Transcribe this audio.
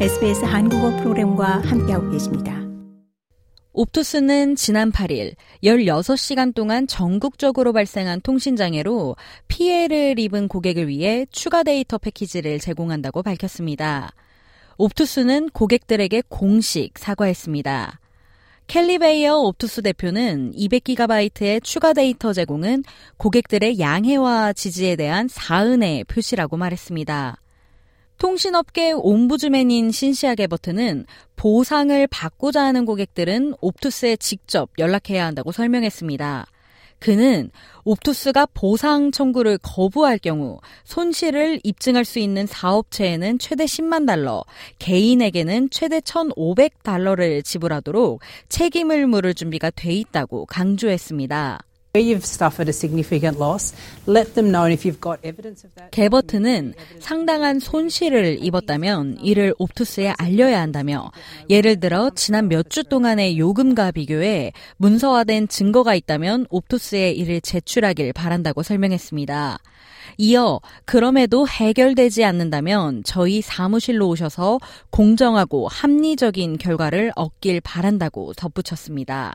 SBS 한국어 프로그램과 함께하고 계십니다. 옵투스는 지난 8일 16시간 동안 전국적으로 발생한 통신장애로 피해를 입은 고객을 위해 추가 데이터 패키지를 제공한다고 밝혔습니다. 옵투스는 고객들에게 공식 사과했습니다. 켈리 베이어 옵투스 대표는 200GB의 추가 데이터 제공은 고객들의 양해와 지지에 대한 사은의 표시라고 말했습니다. 통신업계 옴부즈맨인 신시아 게버트는 보상을 받고자 하는 고객들은 옵투스에 직접 연락해야 한다고 설명했습니다. 그는 옵투스가 보상 청구를 거부할 경우 손실을 입증할 수 있는 사업체에는 최대 10만 달러, 개인에게는 최대 1,500달러를 지불하도록 책임을 물을 준비가 돼 있다고 강조했습니다. 게버트는 상당한 손실을 입었다면 이를 옵투스에 알려야 한다며 예를 들어 지난 몇 주 동안의 요금과 비교해 문서화된 증거가 있다면 옵투스에 이를 제출하길 바란다고 설명했습니다. 이어 그럼에도 해결되지 않는다면 저희 사무실로 오셔서 공정하고 합리적인 결과를 얻길 바란다고 덧붙였습니다.